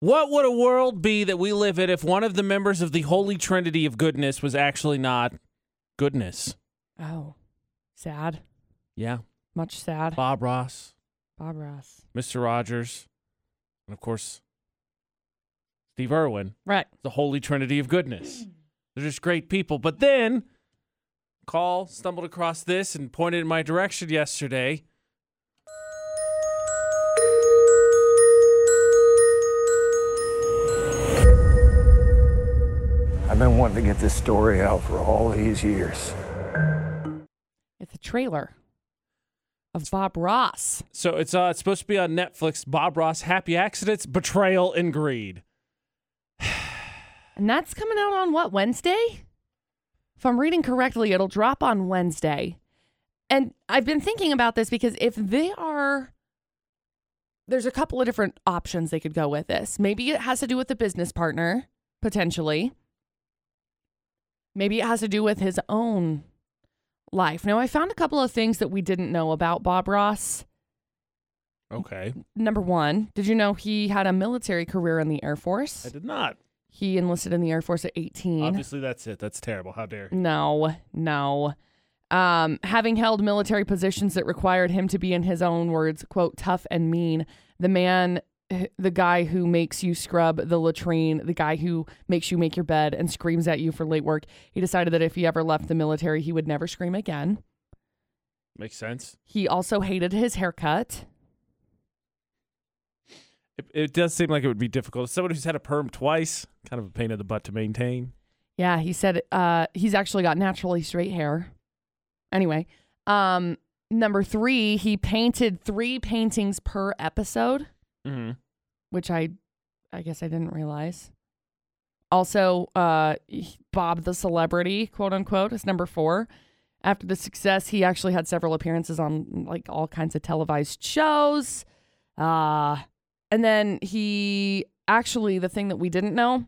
What would a world be that we live in if one of the members of the Holy Trinity of goodness was actually not goodness? Oh, sad. Yeah. Much sad. Bob Ross, Bob Ross. Mr. Rogers, and of course, Steve Irwin, Right. the Holy Trinity of goodness. They're just great people. But then, Call stumbled across this and pointed in my direction yesterday. Been wanting to get this story out for all these years. It's a trailer of Bob Ross. So it's uh, it's supposed to be on Netflix. Bob Ross, Happy Accidents, Betrayal, and Greed. And that's coming out on what, Wednesday? If I'm reading correctly, it'll drop on Wednesday. And I've been thinking about this because if they are, there's a couple of different options they could go with this. Maybe it has to do with the business partner, potentially. Maybe it has to do with his own life. Now, I found a couple of things that we didn't know about Bob Ross. Okay. Number one, did you know he had a military career in the Air Force? I did not. He enlisted in the Air Force at 18. Obviously, that's it. That's terrible. How dare you? No, no. Um, having held military positions that required him to be, in his own words, quote, tough and mean, the man, the guy who makes you scrub the latrine, the guy who makes you make your bed and screams at you for late work, he decided that if he ever left the military, he would never scream again. Makes sense. He also hated his haircut. It, it does seem like it would be difficult. As someone who's had a perm twice, kind of a pain in the butt to maintain. Yeah, he said uh, he's actually got naturally straight hair. Anyway, um, number three, he painted three paintings per episode. Mm-hmm. which I I guess I didn't realize. Also, uh, Bob the celebrity, quote unquote, is number four. After the success, he actually had several appearances on like all kinds of televised shows. Uh, and then he actually, the thing that we didn't know,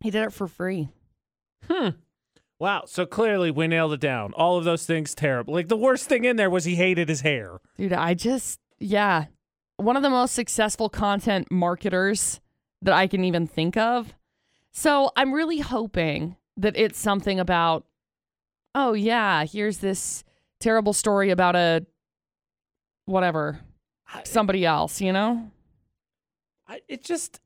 he did it for free. Hmm. Wow. So clearly we nailed it down. All of those things terrible. Like the worst thing in there was he hated his hair. Dude, I just, yeah. One of the most successful content marketers that I can even think of. So I'm really hoping that it's something about, oh, yeah, here's this terrible story about a whatever, somebody else, you know? I, it just.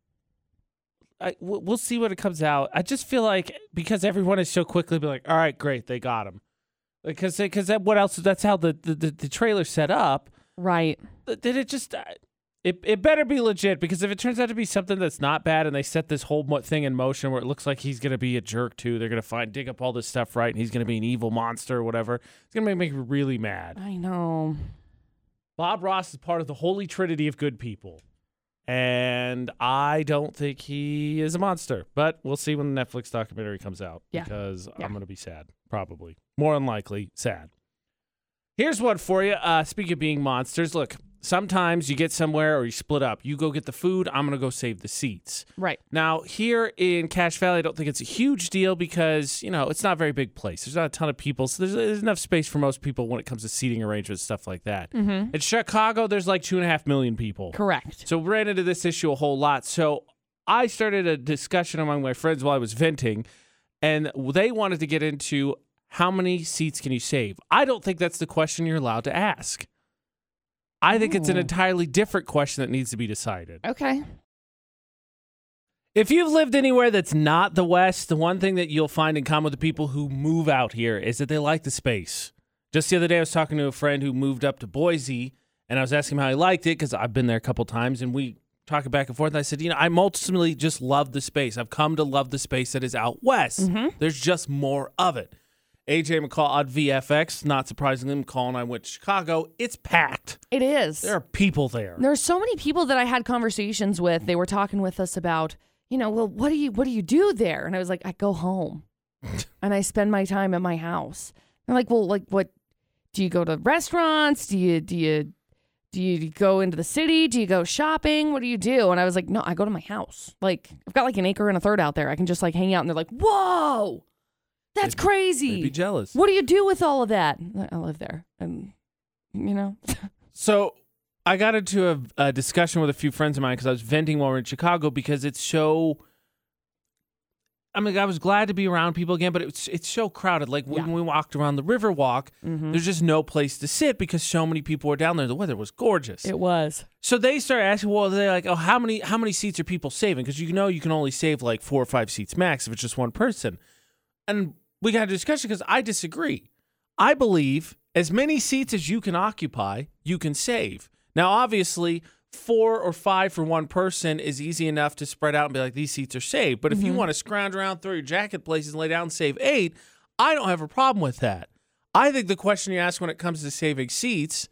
I, we'll see what it comes out. I just feel like because everyone is so quickly be like, all right, great, they got him. Because because what else? That's how the the, the, the trailer set up. Right. Did it just? uh, It it better be legit because if it turns out to be something that's not bad and they set this whole thing in motion where it looks like he's gonna be a jerk too, they're gonna find dig up all this stuff right and he's gonna be an evil monster or whatever. It's gonna make me really mad. I know. Bob Ross is part of the holy trinity of good people. And I don't think he is a monster, but we'll see when the Netflix documentary comes out Yeah. because Yeah. I'm going to be sad, probably. More unlikely, sad. Here's one for you. Uh, speaking of being monsters, look, sometimes you get somewhere or you split up. You go get the food, I'm going to go save the seats. Right. Now, here in Cache Valley, I don't think it's a huge deal because, you know, it's not a very big place. There's not a ton of people. So there's, there's enough space for most people when it comes to seating arrangements, stuff like that. Mm-hmm. In Chicago, there's like two and a half million people. Correct. So we ran into this issue a whole lot. So I started a discussion among my friends while I was venting, and they wanted to get into how many seats can you save? I don't think that's the question you're allowed to ask. I think it's an Oh. entirely different question that needs to be decided. Okay. If you've lived anywhere that's not the West, the one thing that you'll find in common with the people who move out here is that they like the space. Just the other day, I was talking to a friend who moved up to Boise, and I was asking him how he liked it because I've been there a couple times, and we talking back and forth. And I said, you know, I ultimately just love the space. I've come to love the space that is out west. Mm-hmm. There's just more of it. AJ McCall on VFX, not surprisingly, McCall and I went to Chicago. It's packed. It is. There are people there. There's so many people that I had conversations with. They were talking with us about, you know, well, what do you what do you do there? And I was like, I go home, and I spend my time at my house. They're like, well, like what? Do you go to restaurants? Do you do you do you go into the city? Do you go shopping? What do you do? And I was like, no, I go to my house. Like I've got like an acre and a third out there. I can just like hang out. And they're like, whoa, that's They'd crazy. be jealous. What do you do with all of that? I live there, and you know, So I got into a, a discussion with a few friends of mine because I was venting while we are in Chicago because it's so. I mean, I was glad to be around people again, but it's it's so crowded. Like when Yeah. we walked around the Riverwalk, Mhm. there's just no place to sit because so many people were down there. The weather was gorgeous. It was. So they started asking, well, they're like, oh, how many how many seats are people saving? Because you know you can only save like four or five seats max if it's just one person. And we got a discussion because I disagree. I believe as many seats as you can occupy, you can save. Now, obviously, four or five for one person is easy enough to spread out and be like, these seats are saved. But if you mm-hmm. want to scrounge around, throw your jacket places, lay down and save eight, I don't have a problem with that. I think the question you ask when it comes to saving seats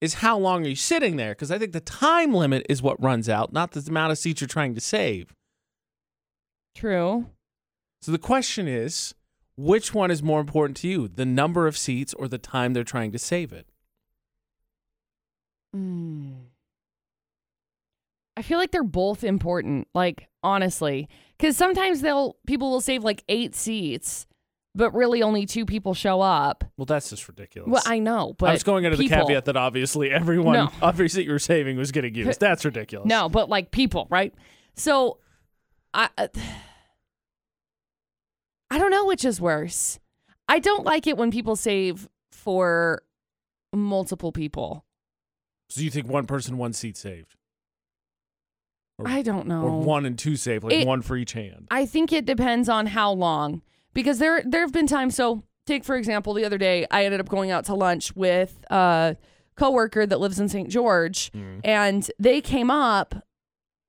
is how long are you sitting there? Because I think the time limit is what runs out, not the amount of seats you're trying to save. True. So the question is, which one is more important to you, the number of seats or the time they're trying to save it? Mm. I feel like they're both important, like honestly, because sometimes they'll people will save like eight seats, but really only two people show up. Well, that's just ridiculous. Well, I know, but I was going into people, the caveat that obviously everyone, No. every seat you were saving was getting used. That's ridiculous. No, but like people, right? So, I uh, I don't know which is worse. I don't like it when people save for multiple people. So you think one person, one seat saved? Or- I don't know. Or one and two saved, like It- one for each hand? I think it depends on how long because there there have been times so take for example the other day I ended up going out to lunch with a coworker that lives in St. George Mhm. and they came up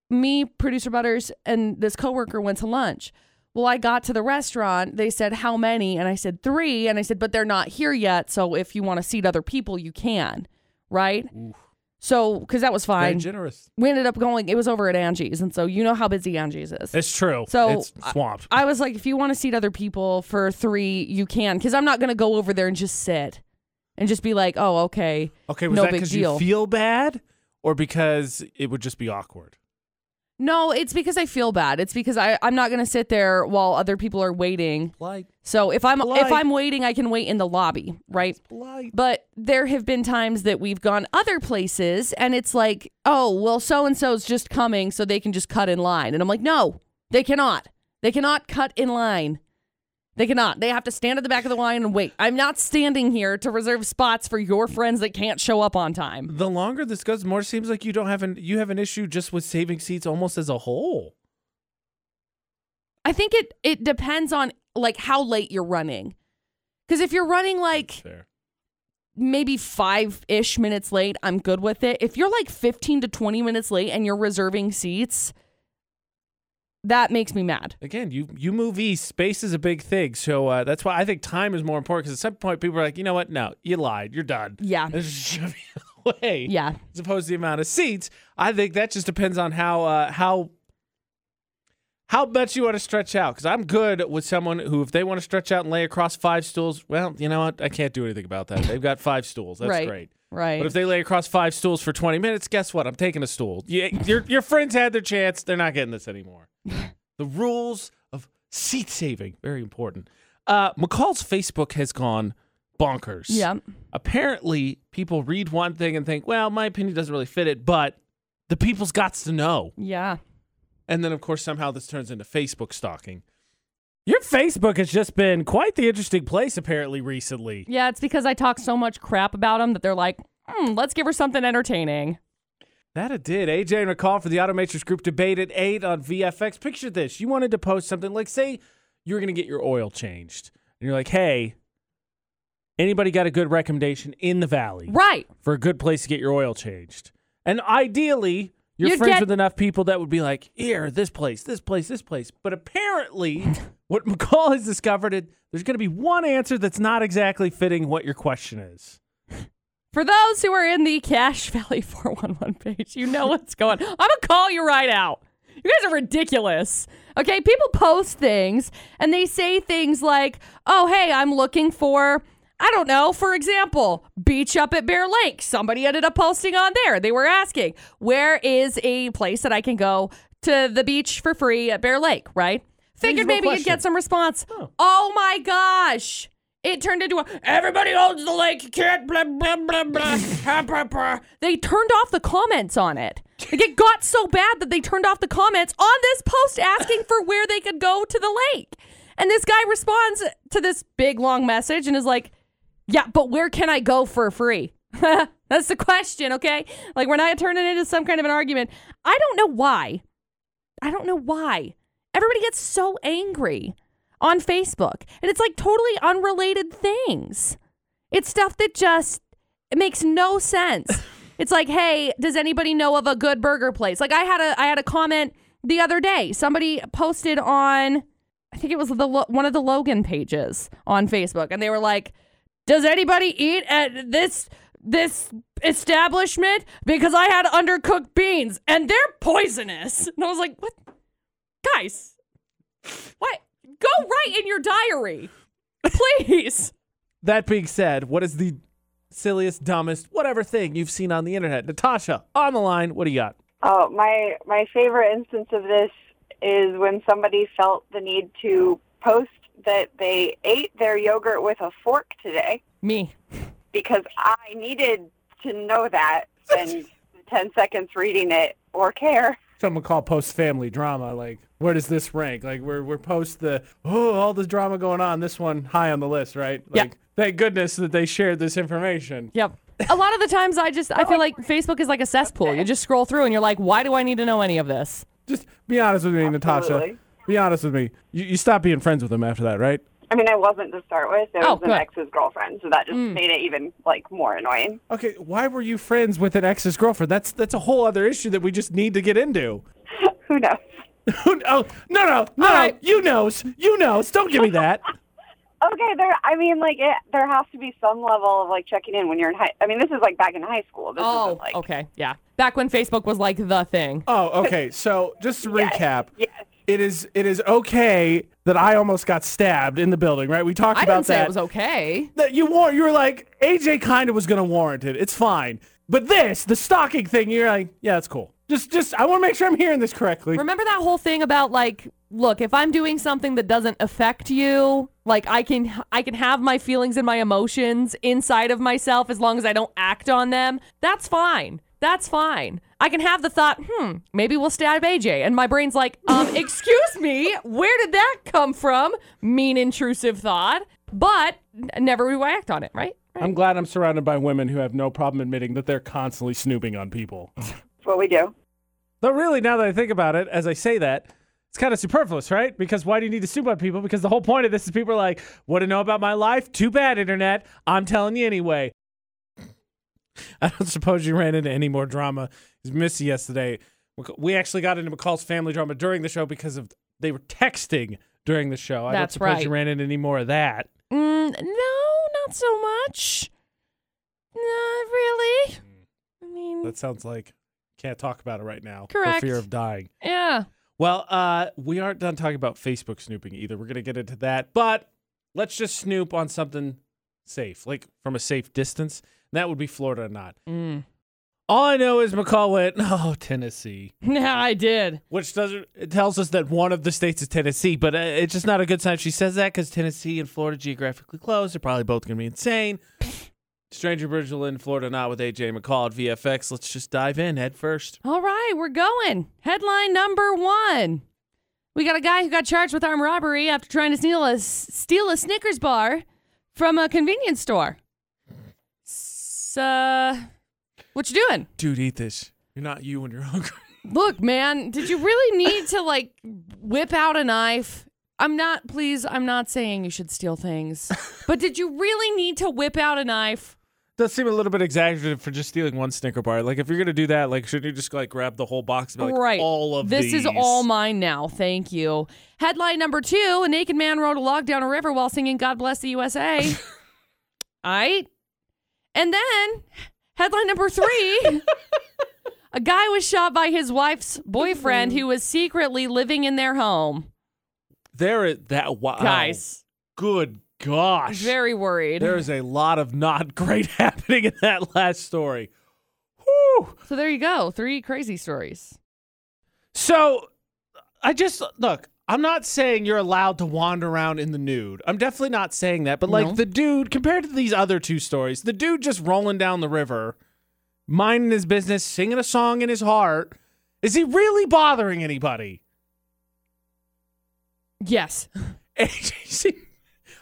me producer Butters and this coworker went to lunch. Well, I got to the restaurant. They said how many and I said 3 and I said but they're not here yet so if you want to seat other people you can, right? Ooh, So cuz that was very fine. generous. We ended up going it was over at Angie's and so you know how busy Angie's is. It's true. So, it's swamped. I was like, if you want to seat other people for three, you can. Because I'm not going to go over there and just sit and just be like, oh, okay. okay, was no that big because you deal. feel bad or because it would just be awkward? No, it's because I feel bad. It's because I, I'm not going to sit there while other people are waiting. Polite. So if I'm Polite. if I'm waiting, I can wait in the lobby, right? But there have been times that we've gone other places and it's like, oh, well, so and so's just coming, so they can just cut in line. And I'm like, no, they cannot. They cannot cut in line. They cannot. They have to stand at the back of the line and wait. I'm not standing here to reserve spots for your friends that can't show up on time. The longer this goes, more seems like you don't have an you have an issue just with saving seats almost as a whole. I think it it depends on like how late you're running. Cuz if you're running like maybe five ish minutes late, I'm good with it. If you're like 15 to 20 minutes late and you're reserving seats, that makes me mad. Again, you you move east. Space is a big thing, so uh, that's why I think time is more important. Because at some point, people are like, you know what? No, you lied. You're done. Yeah. Let's just shove you away. Yeah. As opposed to the amount of seats, I think that just depends on how uh, how how much you want to stretch out. Because I'm good with someone who, if they want to stretch out and lay across five stools, well, you know what? I can't do anything about that. They've got five stools. That's Right. great. Right. But if they lay across five stools for 20 minutes, guess what? I'm taking a stool. You, your, your friends had their chance. They're not getting this anymore. The rules of seat saving, very important. Uh, McCall's Facebook has gone bonkers. yeah. Apparently, people read one thing and think, well, my opinion doesn't really fit it, but the people's got to know. Yeah. And then, of course, somehow this turns into Facebook stalking. Your Facebook has just been quite the interesting place, apparently, recently. Yeah, it's because I talk so much crap about them that they're like, hmm, let's give her something entertaining. That it did. AJ and McCall for the Automatrix Group debate at 8 on VFX. Picture this. You wanted to post something like, say, you're going to get your oil changed. And you're like, hey, anybody got a good recommendation in the valley Right. for a good place to get your oil changed? And ideally, you're You'd friends get- with enough people that would be like, here, this place, this place, this place. But apparently, what McCall has discovered is there's going to be one answer that's not exactly fitting what your question is. For those who are in the Cache Valley 411 page, you know what's going on. I'm going to call you right out. You guys are ridiculous. Okay, people post things and they say things like, oh, hey, I'm looking for, I don't know, for example, beach up at Bear Lake. Somebody ended up posting on there. They were asking, where is a place that I can go to the beach for free at Bear Lake, right? Figured maybe you'd get some response. Oh. Oh my gosh. It turned into a, everybody owns the lake. You can't blah blah blah blah. Blah, blah. They turned off the comments on it. Like it got so bad that they turned off the comments on this post asking for where they could go to the lake. And this guy responds to this big long message and is like, "Yeah, but where can I go for free?" That's the question, okay? Like we're not turning it into some kind of an argument. I don't know why. I don't know why. Everybody gets so angry on Facebook. And it's like totally unrelated things. It's stuff that just it makes no sense. it's like, "Hey, does anybody know of a good burger place?" Like I had a I had a comment the other day. Somebody posted on I think it was the one of the Logan pages on Facebook and they were like, "Does anybody eat at this this establishment because I had undercooked beans and they're poisonous." And I was like, "What? Guys, what? Go write in your diary. Please." That being said, what is the silliest, dumbest, whatever thing you've seen on the internet? Natasha, on the line, what do you got? Oh, my my favorite instance of this is when somebody felt the need to post that they ate their yogurt with a fork today Me. because I needed to know that and 10 seconds reading it or care. Someone call post family drama. Like, where does this rank? Like, we're we're post the oh all the drama going on. This one high on the list, right? Yeah. Like, thank goodness that they shared this information. Yep. A lot of the times I just I feel like Facebook is like a cesspool. You just scroll through and you're like, "Why do I need to know any of this?" Just be honest with me, Natasha. Absolutely. Be honest with me. You you stopped being friends with him after that, right? I mean, I wasn't to start with. It Oh, was an ex's girlfriend, so that just mm. made it even like more annoying. Okay, why were you friends with an ex's girlfriend? That's that's a whole other issue that we just need to get into. Who knows? oh no, no, no, no! right. You knows, you knows. Don't give me that. Okay, there. I mean, like it, there has to be some level of like checking in when you're in high. I mean, this is like back in high school. This Oh, isn't like okay. Yeah. Back when Facebook was like the thing. Oh, okay. So just to Yes, recap, yes. It is it is okay that I almost got stabbed in the building, right? We talked I about didn't say that. it was okay. that you war you were like AJ kind of was gonna warrant it. It's fine. But this, the stalking thing, you're like, yeah, it's cool. Just just I want to make sure I'm hearing this correctly. Remember that whole thing about like, look, if I'm doing something that doesn't affect you, like I can I can have my feelings and my emotions inside of myself as long as I don't act on them. That's fine. That's fine. I can have the thought, hmm, maybe we'll stab AJ. And my brain's like, um, excuse me, where did that come from? Mean, intrusive thought. But n- never do I act on it, right? I'm glad I'm surrounded by women who have no problem admitting that they're constantly snooping on people. That's what we do. But really, now that I think about it, as I say that, it's kind of superfluous, right? Because why do you need to snoop on people? Because the whole point of this is people are like, want to know about my life? Too bad, internet. I'm telling you anyway. I don't suppose you ran into any more drama. It was Missy yesterday. We actually got into McCall's family drama during the show because of they were texting during the show. I don't That's suppose you ran into any more of that. Mm, no, not so much. Not really. I mean, That sounds like can't talk about it right now Correct. for fear of dying. yeah. Well, uh, we aren't done talking about Facebook snooping either. We're gonna get into that, but let's just snoop on something safe, like from a safe distance. That would be Florida or not. Mm. All I know is McCall went, oh, Tennessee, Yeah, I did. which doesn't it tells us that one of the states is Tennessee, but uh, it's just not a good sign. She says that because Tennessee and Florida geographically close. They're probably both gonna be insane. Stranger Bridgeland, Florida, not with AJ McCall at VFX. Let's just dive in head first. All right, we're going. Headline number one. We got a guy who got charged with armed robbery after trying to steal a steal a Snickers bar from a convenience store. Uh, what you doing? Dude, eat this. You're not you when you're hungry. Look, man, did you really need to like whip out a knife? I'm not, please, I'm not saying you should steal things, but did you really need to whip out a knife? does seem a little bit exaggerated for just stealing one Snicker bar. Like if you're gonna do that, like shouldn't you just like grab the whole box and be like right. all of these. this is all mine now. Thank you. Headline number two: A naked man rode a log down a river while singing "God Bless the USA." right, and then headline number three: A guy was shot by his wife's boyfriend mm-hmm. who was secretly living in their home. there is that wow. Guys, Good gosh. very worried. there is a lot of not great happening in that last story. Whew. So there you go. Three crazy stories. So I just look, I'm not saying you're allowed to wander around in the nude. I'm definitely not saying that. But like No. the dude, compared to these other two stories, the dude just rolling down the river, minding his business, singing a song in his heart. Is he really bothering anybody? Yes. AJ,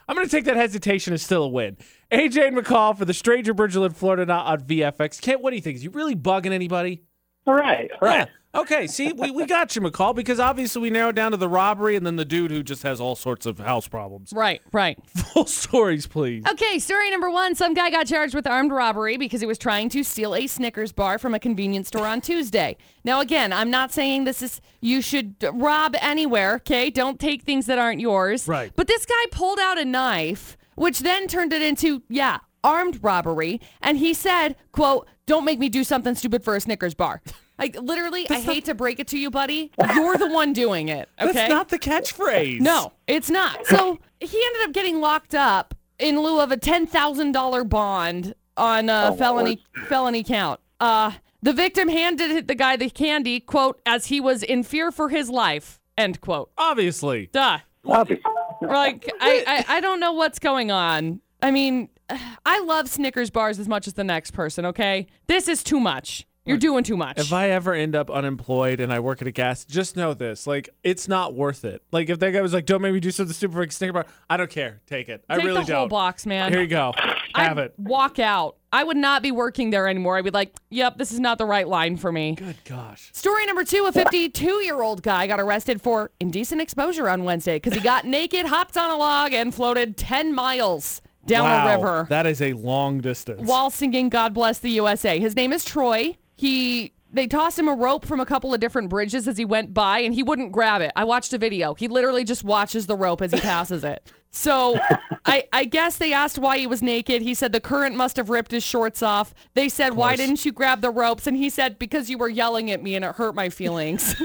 I'm going to take that hesitation as still a win. AJ and McCall for the Stranger Bridgeland, Florida, not on VFX. Kent, what do you think? Is he really bugging anybody? All right, all right. Yeah. Okay, see, we, we got you, McCall, because obviously we narrowed down to the robbery and then the dude who just has all sorts of house problems. Right, right. Full stories, please. Okay, story number one. Some guy got charged with armed robbery because he was trying to steal a Snickers bar from a convenience store on Tuesday. Now, again, I'm not saying this is, you should rob anywhere, okay? Don't take things that aren't yours. Right. But this guy pulled out a knife, which then turned it into, yeah, armed robbery. And he said, quote, don't make me do something stupid for a Snickers bar. Like, literally, I hate to break it to you, buddy. You're the one doing it, okay? That's not the catchphrase. No, it's not. So he ended up getting locked up in lieu of a ten thousand dollar bond on a Oh, felony felony count. Uh, the victim handed the guy the candy quote as he was in fear for his life. End quote. Obviously. Duh. Obvious. Like I, I I don't know what's going on. I mean, I love Snickers bars as much as the next person. Okay, this is too much. You're doing too much. If I ever end up unemployed and I work at a gas, just know this: like, it's not worth it. Like, if that guy was like, "Don't make me do something stupid for a Snicker bar," I don't care. Take it. I Take really the whole don't. box, man. Here you go. Have I'd it. Walk out. I would not be working there anymore. I'd be like, "Yep, this is not the right line for me." Good gosh. Story number two a 52 year old guy got arrested for indecent exposure on Wednesday because he got naked, hopped on a log, and floated 10 miles down wow, a river That is a long distance. while singing God Bless the USA. His name is Troy. He. They tossed him a rope from a couple of different bridges as he went by, and he wouldn't grab it. I watched a video. He literally just watches the rope as he passes it. So I, I guess they asked why he was naked. He said the current must have ripped his shorts off. They said, Why didn't you grab the ropes? And he said, Because you were yelling at me and it hurt my feelings.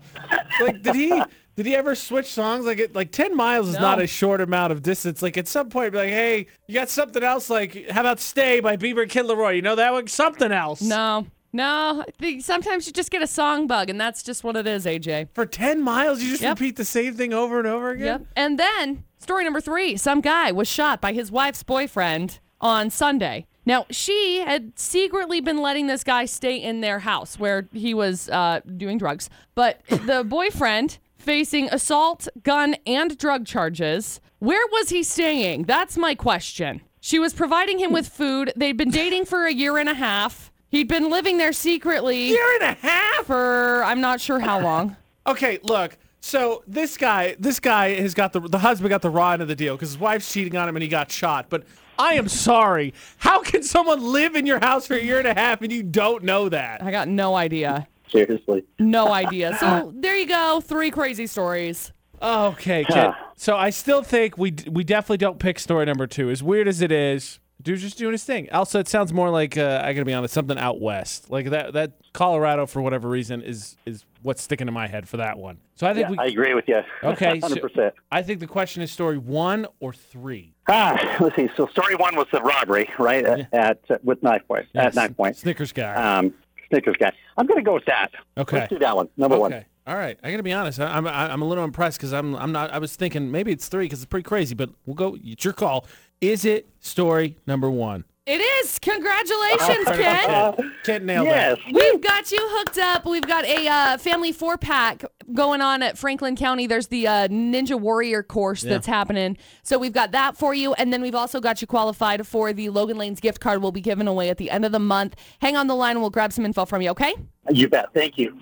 like, did he? Did he ever switch songs? Like, it, like ten miles is No. not a short amount of distance. Like, at some point, be like, hey, you got something else? Like, how about "Stay" by Bieber and Kid LAROI? You know that one? Something else. No, no. I think Sometimes you just get a song bug, and that's just what it is, AJ. For ten miles, you just Yep. repeat the same thing over and over again. Yep. And then story number three: some guy was shot by his wife's boyfriend on Sunday. Now she had secretly been letting this guy stay in their house where he was uh, doing drugs, but the boyfriend facing assault, gun, and drug charges. Where was he staying? That's my question. She was providing him with food. They'd been dating for a year and a half. He'd been living there secretly Year and a half. for I'm not sure how long. Okay, look. So this guy, this guy has got the the husband got the raw end of the deal because his wife's cheating on him and he got shot. But I am sorry. How can someone live in your house for a year and a half and you don't know that? I got no idea. Seriously. No idea. So there you go. Three crazy stories. Okay, kid. So I still think we we definitely don't pick story number two. As weird as it is, dude's just doing his thing. Also, it sounds more like uh, I gotta be honest, something out west. Like that that Colorado for whatever reason is is what's sticking in my head for that one. So I think Yeah, we I agree with you. Okay, so- 100%. I think the question is story one or three. Ah, let's see. So story one was the robbery, right? At, at with knife point. At knife point. Snickers guy. Um, Snickers guy. I'm to go with that. Okay. Let's do that one. Number one. Okay. All right. I gotta be honest. I, I'm I'm a little impressed because I'm I'm not. I was thinking maybe it's three because it's pretty crazy. But we'll go. It's your call. Is it story number one? It is. Congratulations, Ken. Can't nail Yes. that. We've got you hooked up. We've got a uh, family four pack going on at Franklin County. There's the uh, Ninja Warrior course that's happening. So we've got that for you. And then we've also got you qualified for the Logan Lane's gift card we'll be giving away at the end of the month. Hang on the line and we'll grab some info from you, okay? You bet. Thank you.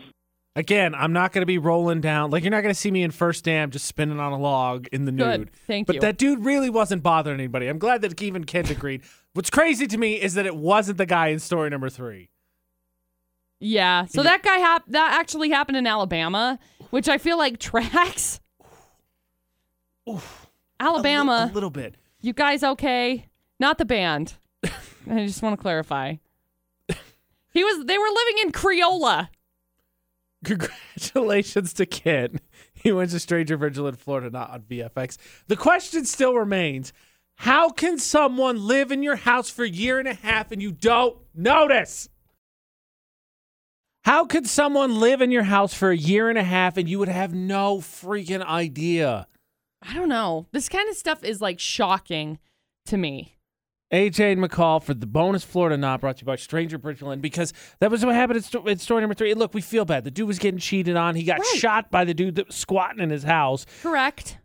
Again, I'm not gonna be rolling down. Like you're not gonna see me in first dam just spinning on a log in the Good. nude. Thank but you. that dude really wasn't bothering anybody. I'm glad that even Kent agreed. What's crazy to me is that it wasn't the guy in story number three. Yeah. So that guy hap- that actually happened in Alabama, which I feel like tracks. Alabama. a, li- a little bit. You guys okay? Not the band. I just want to clarify. He was they were living in Creola. Congratulations to Kent. He went to Stranger Vigilant, Florida, not on VFX. The question still remains how can someone live in your house for a year and a half and you don't notice? How could someone live in your house for a year and a half and you would have no freaking idea? I don't know. This kind of stuff is like shocking to me. AJ and McCall for the bonus Florida not brought to you by Stranger Bridgeland because that was what happened at, sto- at story number three. Look, we feel bad. The dude was getting cheated on. He got Right. shot by the dude that was squatting in his house. Correct.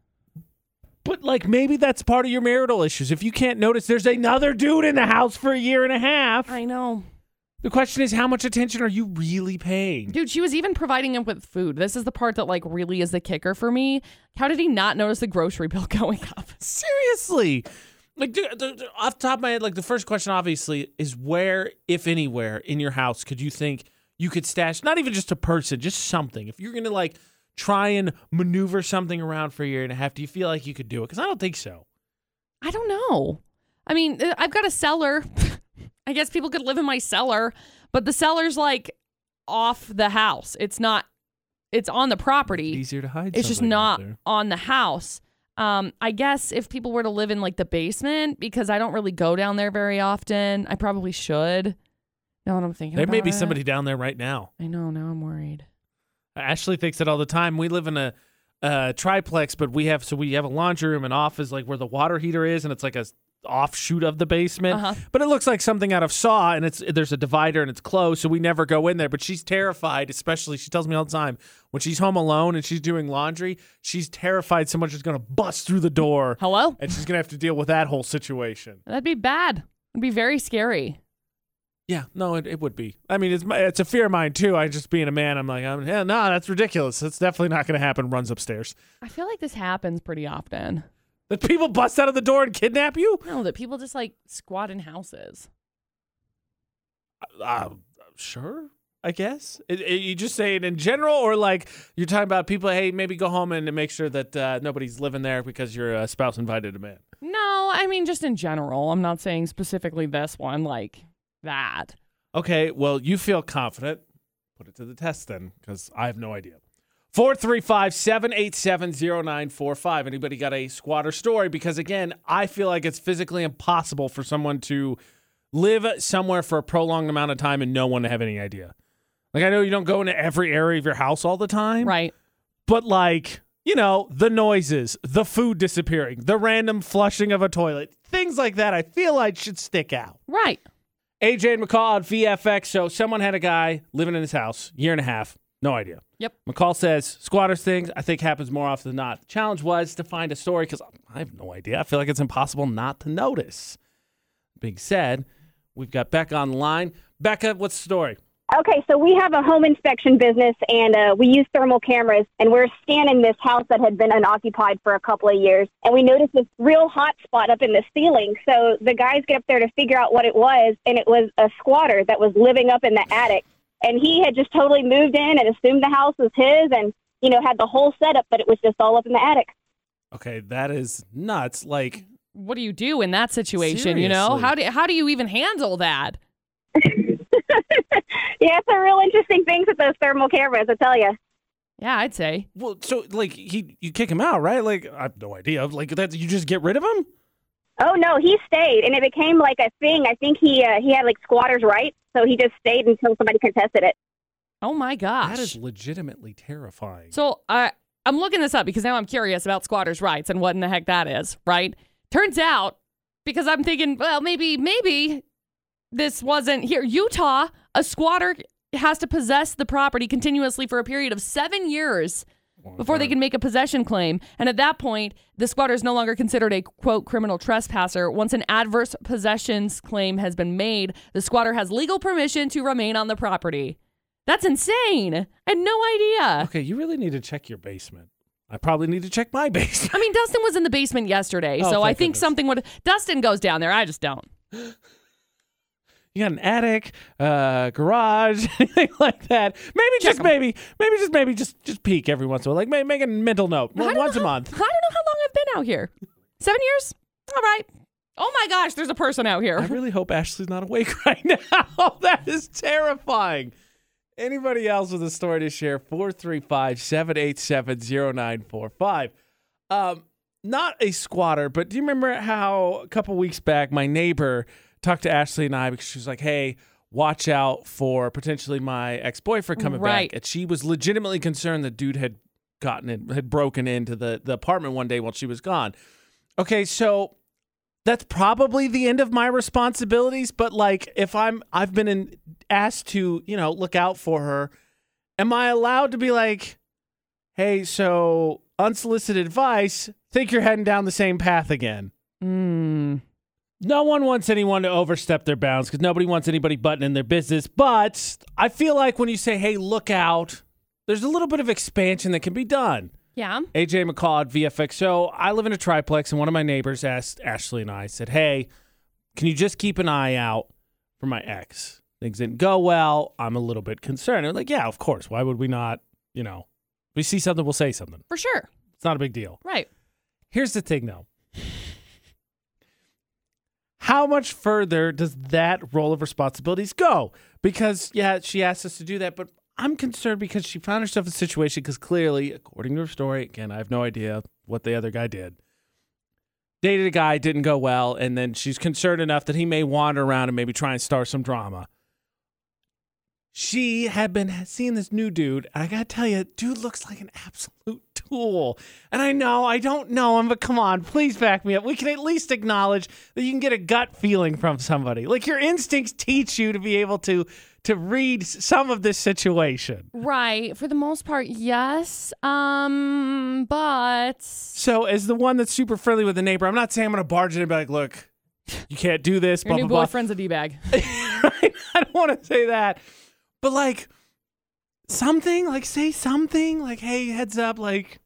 But like maybe that's part of your marital issues. If you can't notice there's another dude in the house for a year and a half. I know. The question is how much attention are you really paying? Dude, she was even providing him with food. This is the part that like really is the kicker for me. How did he not notice the grocery bill going up? Seriously. Like dude, the- the- off the top of my head, like the first question obviously is where, if anywhere, in your house could you think you could stash not even just a person, just something. If you're gonna like try and maneuver something around for a year and a half, do you feel like you could do it? Because I don't think so. I don't know. I mean, uh, I've got a cellar. I guess people could live in my cellar, but the cellar's like off the house. It's not it's on the property. It's Easier to hide. It's just not on the house. Um, I guess if people were to live in like the basement, because I don't really go down there very often, I probably should. Now that I'm thinking There may be it. somebody down there right now. I know. Now I'm worried. Ashley thinks it all the time. We live in a, a triplex, but we have so we have a laundry room and office like where the water heater is, and it's like a offshoot of the basement. Uh-huh. But it looks like something out of Saw, and it's there's a divider and it's closed, so we never go in there. But she's terrified, especially she tells me all the time when she's home alone and she's doing laundry, she's terrified someone's just gonna bust through the door, Hello? and she's gonna have to deal with that whole situation. That'd be bad. It'd be very scary. Yeah, no, it, it would be. I mean, it's it's a fear of mine too. I just being a man, I'm like, I'm, yeah, no, that's ridiculous. That's definitely not going to happen. Runs upstairs. I feel like this happens pretty often. That people bust out of the door and kidnap you? No, that people just like squat in houses. Uh, sure, I guess. It, it- you just say it in general, or like you're talking about people. Hey, maybe go home and make sure that uh, nobody's living there because your uh, spouse invited them in. No, I mean just in general. I'm not saying specifically this one like that. Okay, well, you feel confident. Put it to the test then, because I have no idea. 435 787 0945. Anybody got a squatter story? Because again, I feel like it's physically impossible for someone to live somewhere for a prolonged amount of time and no one to have any idea. Like, I know you don't go into every area of your house all the time, Right. but like, you know, the noises, the food disappearing, the random flushing of a toilet, things like that, I feel like should stick out. Right. AJ McCall at VFX. So someone had a guy living in his house, year and a half, no idea. Yep. McCall says squatters things I think happens more often than not. The challenge was to find a story because I have no idea. I feel like it's impossible not to notice. Being said, we've got Becca on the line. Becca, what's the story? Okay, so we have a home inspection business and uh, we use thermal cameras and we're scanning this house that had been unoccupied for a couple of years and we noticed this real hot spot up in the ceiling. So the guys get up there to figure out what it was and it was a squatter that was living up in the attic and he had just totally moved in and assumed the house was his and you know had the whole setup but it was just all up in the attic. Okay, that is nuts. Like, What do you do in that situation, you know? How do how do you even handle that? Yeah, it's a real interesting thing with those thermal cameras, I tell you. Yeah, I'd say. well, so like he, you kick him out, right? Like, I have no idea. Like that, you just get rid of him? Oh no, he stayed, and it became like a thing. I think he uh, he had like squatters' rights, so he just stayed until somebody contested it. Oh my gosh. That is legitimately terrifying. So I I'm looking this up because now I'm curious about squatters' rights and what in the heck that is, right? Turns out, because I'm thinking, well, maybe, maybe this wasn't here. Utah, a squatter has to possess the property continuously for a period of seven years before they can make a possession claim. And at that point, the squatter is no longer considered a quote criminal trespasser. Once an adverse possessions claim has been made, the squatter has legal permission to remain on the property. That's insane. I had no idea. Okay, you really need to check your basement. I probably need to check my basement. I mean, Dustin was in the basement yesterday, Oh, so I think goodness. something would. Dustin goes down there. I just don't. You got an attic, uh, garage, anything like that. Maybe just 'em. maybe, maybe just maybe just just peek every once in a while. Like make, make a mental note I don't once know a how- month. I don't know how long I've been out here. Seven years. All right. Oh my gosh, there's a person out here. I really hope Ashley's not awake right now. that is terrifying. Anybody else with a story to share? 435 787 0945. Um, not a squatter, but do you remember how a couple weeks back my neighbor talked to Ashley and I because she was like, hey, watch out for potentially my ex boyfriend coming Right. back. And she was legitimately concerned the dude had gotten in, had broken into the, the apartment one day while she was gone. Okay, so that's probably the end of my responsibilities. But like, if I'm, I've been in, asked to, you know, look out for her, am I allowed to be like, hey, so unsolicited advice, think you're heading down the same path again? Mm. No one wants anyone to overstep their bounds because nobody wants anybody butting in their business. But I feel like when you say, hey, look out, there's a little bit of expansion that can be done. Yeah. AJ McCall at VFX. So I live in a triplex, and one of my neighbors asked Ashley and I, said, Hey, can you just keep an eye out for my ex? Things didn't go well. I'm a little bit concerned. I'm like, Yeah, of course. Why would we not? You know, we see something, we'll say something. For sure. It's not a big deal. Right. Here's the thing, though. How much further does that role of responsibilities go? Because, yeah, she asked us to do that, but I'm concerned because she found herself in a situation because clearly, according to her story, again, I have no idea what the other guy did. Dated a guy, didn't go well, and then she's concerned enough that he may wander around and maybe try and start some drama. She had been seeing this new dude, and I gotta tell you, dude looks like an absolute tool. And I know I don't know him, but come on, please back me up. We can at least acknowledge that you can get a gut feeling from somebody. Like your instincts teach you to be able to to read some of this situation. Right. For the most part, yes. Um, but So, as the one that's super friendly with the neighbor, I'm not saying I'm gonna barge in and be like, "Look, you can't do this." your blah, new blah, blah. boyfriend's a d bag. right? I don't want to say that, but like something, like say something, like hey, heads up, like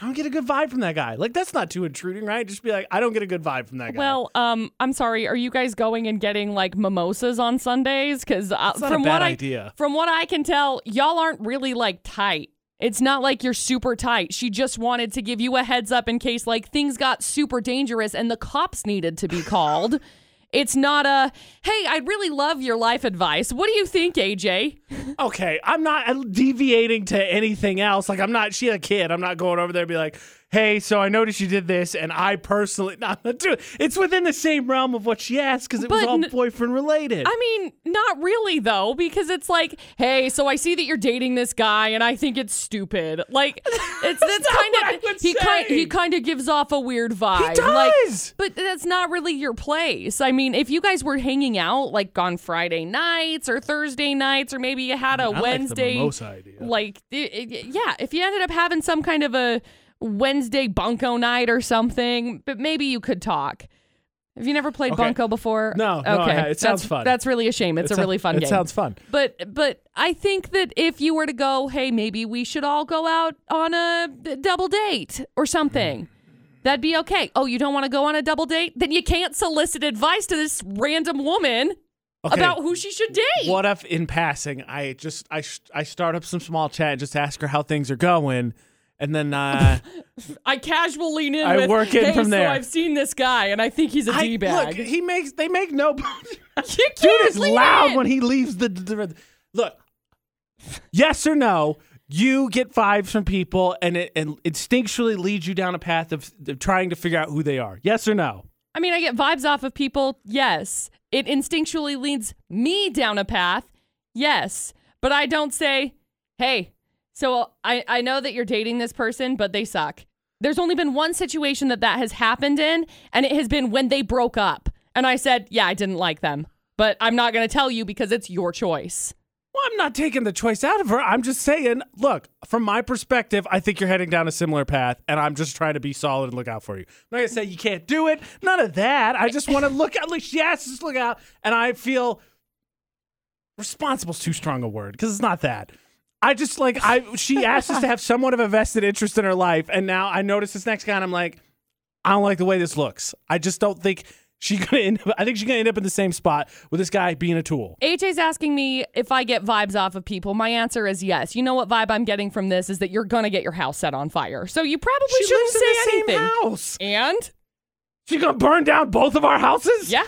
I don't get a good vibe from that guy. Like that's not too intruding, right? Just be like, I don't get a good vibe from that guy. Well, um, I'm sorry. Are you guys going and getting like mimosas on Sundays? Because uh, from what I from what I can tell, y'all aren't really like tight. It's not like you're super tight. She just wanted to give you a heads up in case like things got super dangerous and the cops needed to be called. It's not a, hey, I'd really love your life advice. What do you think, AJ? okay, I'm not deviating to anything else. Like I'm not. She a kid. I'm not going over there and be like, hey, so I noticed you did this, and I personally, not dude, it's within the same realm of what she asked because it was all n- boyfriend related. I mean, not really though, because it's like, hey, so I see that you're dating this guy, and I think it's stupid. Like, it's that's kind of he kind he kind of gives off a weird vibe. he Like, does. but that's not really your place. I mean, if you guys were hanging out like on Friday nights or Thursday nights, or maybe you had a I like the Wednesday, idea. like, i- i- yeah, if you ended up having some kind of a Wednesday bunko night or something, but maybe you could talk. Have you never played Okay. bunko before? No, no, okay, ha- it sounds that's, fun. That's really a shame. It's It a really fun It game. It sounds fun. But but I think that if you were to go, hey, maybe we should all go out on a double date or something. Mm-hmm. That'd be okay. Oh, you don't want to go on a double date? Then you can't solicit advice to this random woman Okay. about who she should date. What if in passing I just I I start up some small chat and just ask her how things are going, and then uh, I casually lean in I with, work in hey, from so there." I've seen this guy and I think he's a I D-bag. look he makes they make no. Dude is loud in. when he leaves the, the look. Yes or no? You get vibes from people, and it and instinctually leads you down a path of, of trying to figure out who they are. Yes or no? I mean, I get vibes off of people, yes. It instinctually leads me down a path, yes. But I don't say, hey, so I, I know that you're dating this person, but they suck. There's only been one situation that that has happened in, and it has been when they broke up. And I said, yeah, I didn't like them, but I'm not going to tell you because it's your choice. Well, I'm not taking the choice out of her. I'm just saying, look, from my perspective, I think you're heading down a similar path, and I'm just trying to be solid and look out for you. I'm not gonna say you can't do it. None of that. I just want to look out. Like she us to look out, and I feel responsible is too strong a word because it's not that. I just like I. She asked us to have somewhat of a vested interest in her life, and now I notice this next guy, and I'm like, I don't like the way this looks. I just don't think she's gonna end up. I think she's gonna end up in the same spot with this guy being a tool. AJ's asking me if I get vibes off of people. My answer is yes. You know what vibe I'm getting from this is that you're going to get your house set on fire. So you probably She shouldn't say the anything. same house. And She gonna burn down both of our houses? yeah,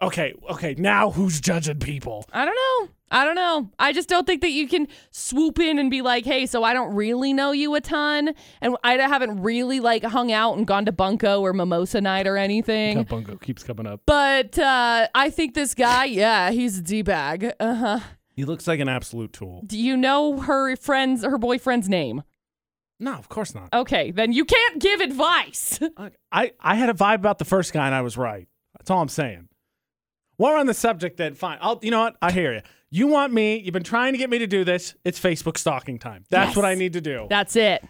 Okay, okay. Now who's judging people? I don't know. I don't know. I just don't think that you can swoop in and be like, "Hey, so I don't really know you a ton, and I haven't really like hung out and gone to Bunko or Mimosa night or anything." Bungo keeps coming up. But uh, I think this guy, yeah, he's a d bag. Uh huh. He looks like an absolute tool. Do you know her friend's, her boyfriend's name? No, of course not. Okay, then you can't give advice. I, I had a vibe about the first guy and I was right. That's all I'm saying. While we're on the subject, then fine. I'll you know what? I hear you. You want me, you've been trying to get me to do this. It's Facebook stalking time. That's Yes. what I need to do. That's it.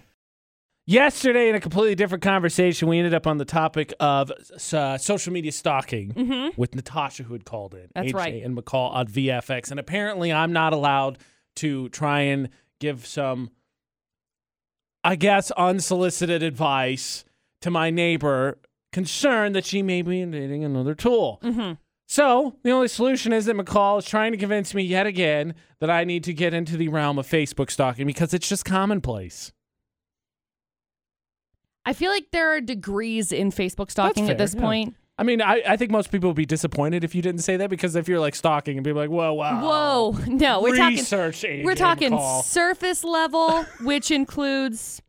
Yesterday, in a completely different conversation, we ended up on the topic of uh, social media stalking with Natasha, who had called in. Mm-hmm. That's AJ right. And McCall on VFX. And apparently, I'm not allowed to try and give some, I guess, unsolicited advice to my neighbor concerned that she may be dating another tool. Mm-hmm. So the only solution is that McCall is trying to convince me yet again that I need to get into the realm of Facebook stalking because it's just commonplace. I feel like there are degrees in Facebook stalking fair, at this yeah. point. I mean, I, I think most people would be disappointed if you didn't say that because if you're like stalking and people are like, whoa, wow. Whoa, no, we're talking Research, we're talking McCall. surface level, which includes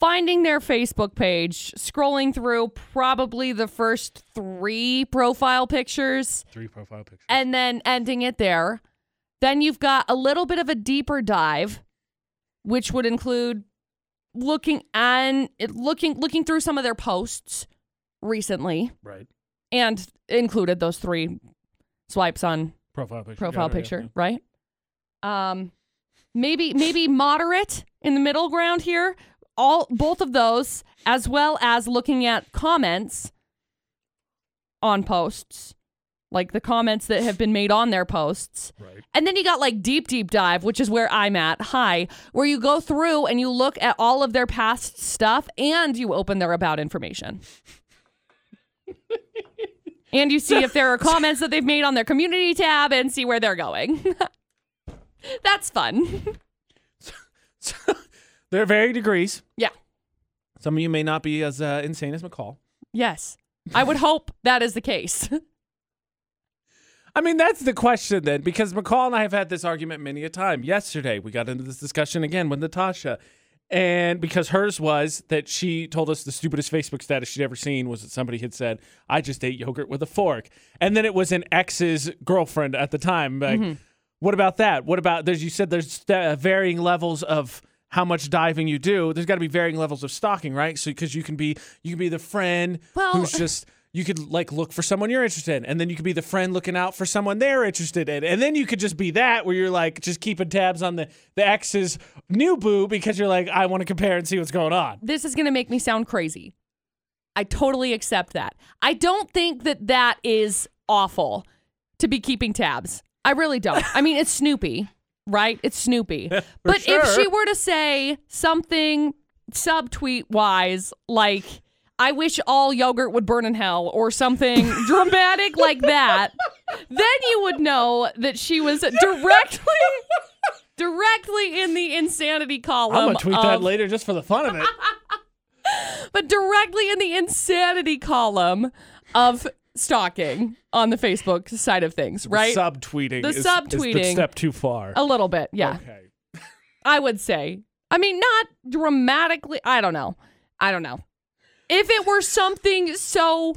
finding their Facebook page, scrolling through probably the first three profile pictures, Three profile pictures. and then ending it there. Then you've got a little bit of a deeper dive, which would include looking and looking looking through some of their posts recently, right. and included those three swipes on Profile picture. profile picture, yeah. right? Um, maybe maybe moderate in the middle ground here. All both of those, as well as looking at comments on posts, like the comments that have been made on their posts. Right. And then you got like deep, deep dive, which is where I'm at. Hi, where you go through and you look at all of their past stuff and you open their about information. and you see if there are comments that they've made on their community tab and see where they're going. That's fun. There are varying degrees. Yeah. Some of you may not be as uh, insane as McCall. Yes. I would hope that is the case. I mean, that's the question then, because McCall and I have had this argument many a time. Yesterday, we got into this discussion again with Natasha. And because hers was that she told us the stupidest Facebook status she'd ever seen was that somebody had said, I just ate yogurt with a fork. And then it was an ex's girlfriend at the time. Like, what about that? What about, there's, you said there's uh, varying levels of how much diving you do. There's got to be varying levels of stalking, right? So, because you can be, you can be the friend Well- who's just, you could like look for someone you're interested in, and then you could be the friend looking out for someone they're interested in, and then you could just be that where you're like just keeping tabs on the the ex's new boo because you're like I want to compare and see what's going on. this is going to make me sound crazy. I totally accept that. I don't think that that is awful to be keeping tabs. I really don't. I mean, it's Snoopy, right? It's Snoopy. but if she were to say something subtweet wise, like, I wish all yogurt would burn in hell, or something dramatic like that, then you would know that she was directly. Directly in the insanity column. I'm gonna tweet that later just for the fun of it. but directly in the insanity column of stalking on the Facebook side of things, right? Subtweeting. The is, is the step too far. a little bit, yeah. Okay. I would say. I mean, not dramatically. I don't know. I don't know. If it were something so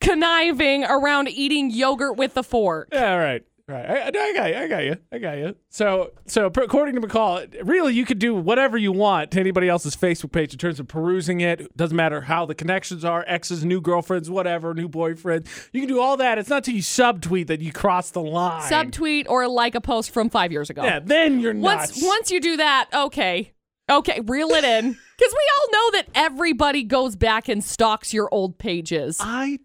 conniving around eating yogurt with a fork. Yeah, all right. Right. I, I got you. I got you. I got you. So, so according to McCall, really, you could do whatever you want to anybody else's Facebook page in terms of perusing it. Doesn't matter how the connections are, exes, new girlfriends, whatever, new boyfriend. You can do all that. It's not till you subtweet that you cross the line. Subtweet or like a post from five years ago. Yeah, then you're nuts. Once once you do that, okay. Okay, reel it in. Because we all know that everybody goes back and stalks your old pages. I.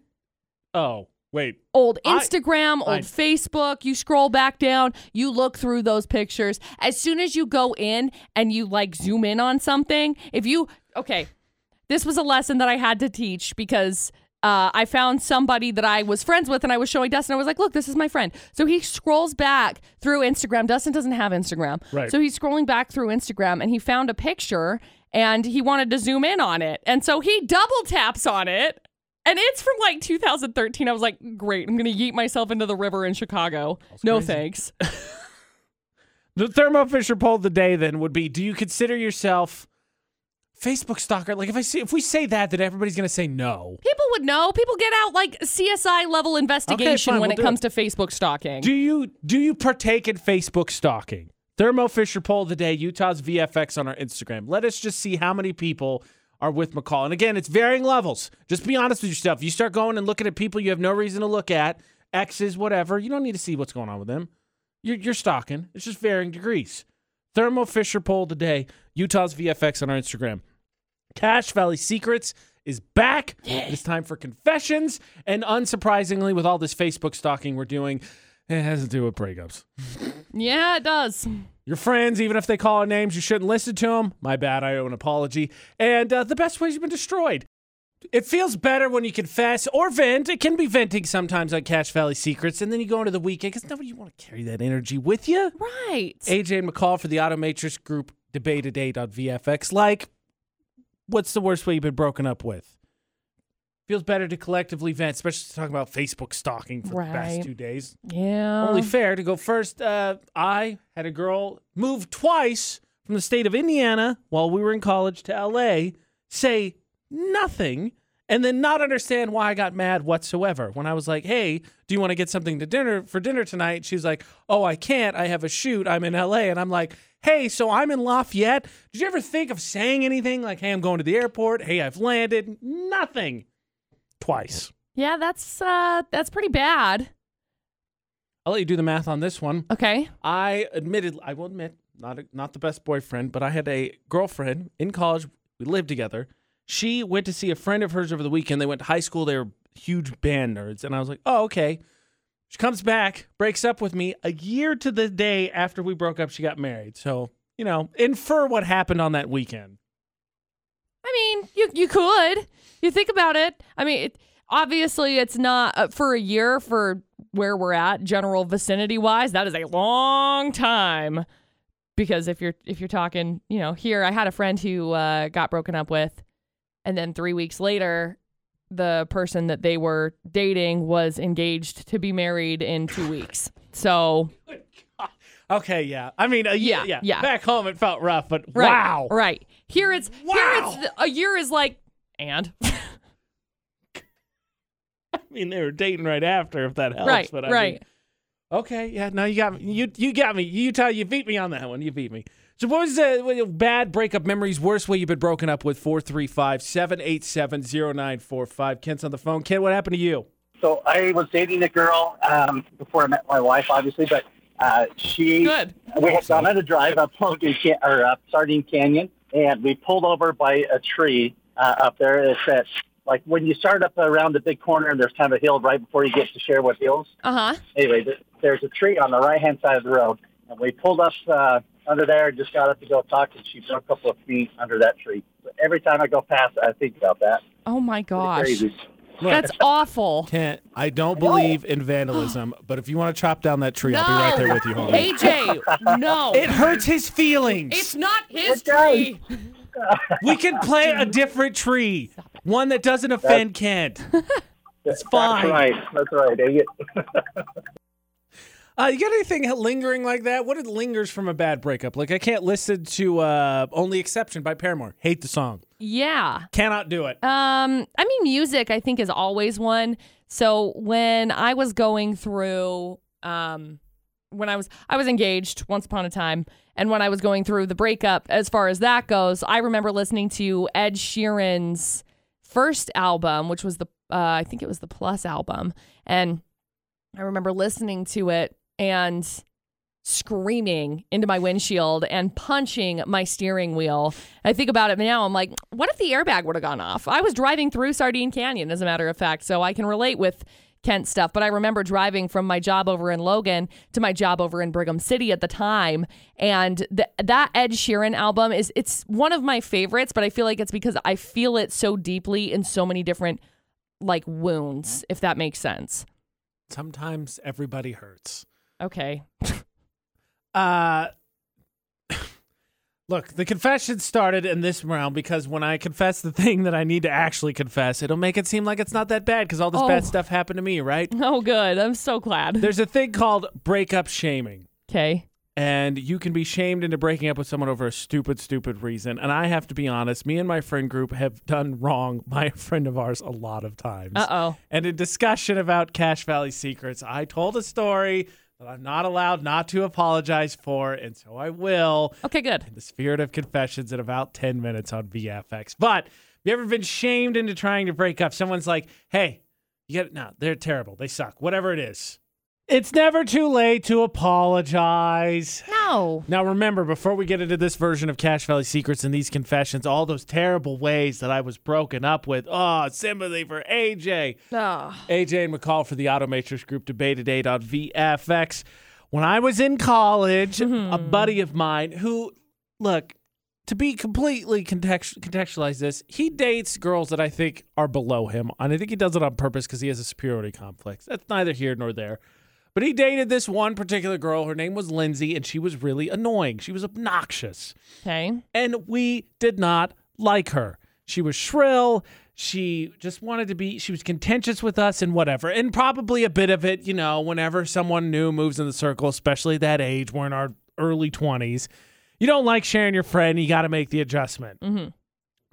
Oh wait. Old I- Instagram, old I- Facebook. You scroll back down, you look through those pictures. As soon as you go in and you like zoom in on something, if you, okay, this was a lesson that I had to teach because uh, I found somebody that I was friends with and I was showing Dustin. I was like, look, this is my friend. So he scrolls back through Instagram. Dustin doesn't have Instagram. Right. So he's scrolling back through Instagram and he found a picture and he wanted to zoom in on it. And so he double taps on it. And it's from like 2013. I was like, great, I'm going to yeet myself into the river in Chicago. no crazy. thanks. The Thermo Fisher poll of the day then would be: Do you consider yourself Facebook stalker? Like if I see if we say that, then everybody's gonna say no. People would know. People get out like CSI level investigation fine, when we'll it comes it. to Facebook stalking. Do you do you partake in Facebook stalking? Thermo Fisher poll of the day, Utah's VFX on our Instagram. Let us just see how many people are with McCall. And again, it's varying levels. Just be honest with yourself. You start going and looking at people you have no reason to look at, exes, whatever. You don't need to see what's going on with them. You're, you're stalking. It's just varying degrees. Thermo Fisher poll today, Utah's VFX on our Instagram. Cache Valley Secrets is back. It's time for confessions. And unsurprisingly, with all this Facebook stalking we're doing, it has to do with breakups. yeah, it does. Your friends, even if they call out names, you shouldn't listen to them. My bad. I owe an apology. And uh, the best way you've been destroyed. It feels better when you confess or vent. It can be venting sometimes on Cache Valley Secrets. And then you go into the weekend because nobody want to carry that energy with you. Right. AJ McCall for the Automatrix Group debate a date on VFX. Like, what's the worst way you've been broken up with? Feels better to collectively vent, especially talking about Facebook stalking for the Right. past two days. yeah. Only fair to go first. Uh, I had a girl move twice from the state of Indiana while we were in college to LA, say nothing, and then not understand why I got mad whatsoever. When I was like, "Hey, do you want to get something to dinner for dinner tonight?" She's like, "Oh, I can't. I have a shoot. I'm in LA." And I'm like, "Hey, so I'm in Lafayette. Did you ever think of saying anything like, "Hey, I'm going to the airport. Hey, I've landed." Nothing. Twice. yeah, that's uh that's pretty bad. I'll let you do the math on this one. Okay. I admitted, I will admit, not a, not the best boyfriend, but I had a girlfriend in college. We lived together. She went to see a friend of hers over the weekend. They went to high school. They were huge band nerds, and I was like, "Oh, okay." She comes back, breaks up with me a year to the day after we broke up. She got married. So you know, infer what happened on that weekend. I mean, you you could. You think about it. I mean, it, obviously it's not uh, for a year for where we're at general vicinity wise. That is a long time. Because if you're if you're talking, you know, here I had a friend who uh, got broken up with, and then three weeks later, the person that they were dating was engaged to be married in two weeks. So Okay, yeah. I mean, a year, Yeah, yeah, yeah. Back home, it felt rough, but right, wow. right here it's here it's a year is like and I mean, they were dating right after, if that helps. right but I right. mean, Okay, yeah, no, you got me. You you got me. Utah, you beat me on that one. You beat me. So, what was the what bad breakup memories? Worst way you've been broken up with? 435 787 0945. Kent's on the phone. Kent, what happened to you? So I was dating a girl um, before I met my wife, obviously, but uh, she Good. we had gone on a drive up Logan or up Sardine Canyon, and we pulled over by a tree uh, up there. It's at like when you start up around the big corner, and there's kind of a hill right before you get to Sherwood Hills. Uh huh. Anyway, th- there's a tree on the right hand side of the road, and we pulled up uh, under there. And just got up to go talk, and she broke a couple of feet under that tree. So every time I go past, I think about that. Oh my gosh. crazy. That's awful. Kent, I don't believe in vandalism, but if you want to chop down that tree, I'll be right there with you, homie. AJ, no. It hurts his feelings. it's not his It does. tree. We can plant a different tree, one that doesn't offend Kent. It's fine. That's right. That's right. Dang. Uh, you got anything lingering like that? What it lingers from a bad breakup? Like I can't listen to uh, "Only Exception" by Paramore. Hate the song. Yeah. Cannot do it. Um, I mean, music I think is always one. So when I was going through, um, when I was I was engaged once upon a time, and when I was going through the breakup, as far as that goes, I remember listening to Ed Sheeran's first album, which was the uh, I think it was the Plus album, and I remember listening to it and screaming into my windshield and punching my steering wheel. I think about it now. I'm like, what if the airbag would have gone off? I was driving through Sardine Canyon, as a matter of fact, so I can relate with Kent stuff. But I remember driving from my job over in Logan to my job over in Brigham City at the time, and th- that Ed Sheeran album is it's one of my favorites. But I feel like it's because I feel it so deeply in so many different like wounds, if that makes sense. Sometimes everybody hurts. Okay. Uh, look, the confession started in this round because when I confess the thing that I need to actually confess, it'll make it seem like it's not that bad because all this Oh. bad stuff happened to me, right? Oh, good. I'm so glad. There's a thing called breakup shaming. Okay. and you can be shamed into breaking up with someone over a stupid, stupid reason. And I have to be honest, me and my friend group have done wrong by a friend of ours a lot of times. Uh oh. And in discussion about Cache Valley secrets, I told a story that I'm not allowed not to apologize for, and so I will Okay, good. in the spirit of confessions in about 10 minutes on VFX. But have you ever been shamed into trying to break up? Someone's like, hey, you get no, they're terrible. They suck. Whatever it is. It's never too late to apologize. No. Now, remember, before we get into this version of Cache Valley Secrets and these confessions, all those terrible ways that I was broken up with. Oh, sympathy for AJ. Oh. AJ and McCall for the Automatrix Group debate date on VFX. When I was in college, a mm-hmm. buddy of mine who, look, to be completely context- contextualize this, he dates girls that I think are below him. And I think he does it on purpose because he has a superiority complex. That's neither here nor there. But he dated this one particular girl. Her name was Lindsay, and she was really annoying. She was obnoxious Okay. and we did not like her. She was shrill. She just wanted to be, she was contentious with us and whatever. And probably a bit of it, you know, whenever someone new moves in the circle, especially that age, we're in our early 20s, you don't like sharing your friend, you got to make the adjustment. Mhm.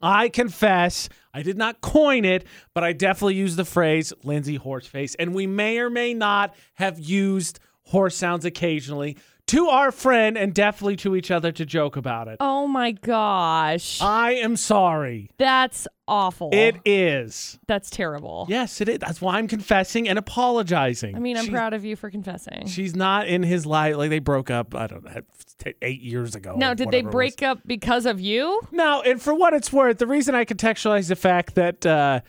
I confess, I did not coin it, but I definitely used the phrase Lindsay Horseface. And we may or may not have used horse sounds occasionally to our friend and definitely to each other to joke about it. Oh my gosh. I am sorry. That's awful. It is. That's terrible. Yes, it is. That's why I'm confessing and apologizing. I mean, I'm proud of you for confessing. She's not in his life. Like they broke up. I don't know, t- eight years ago. now, did they whatever it was. break up because of you? No, and for what it's worth, the reason I contextualize the fact that uh,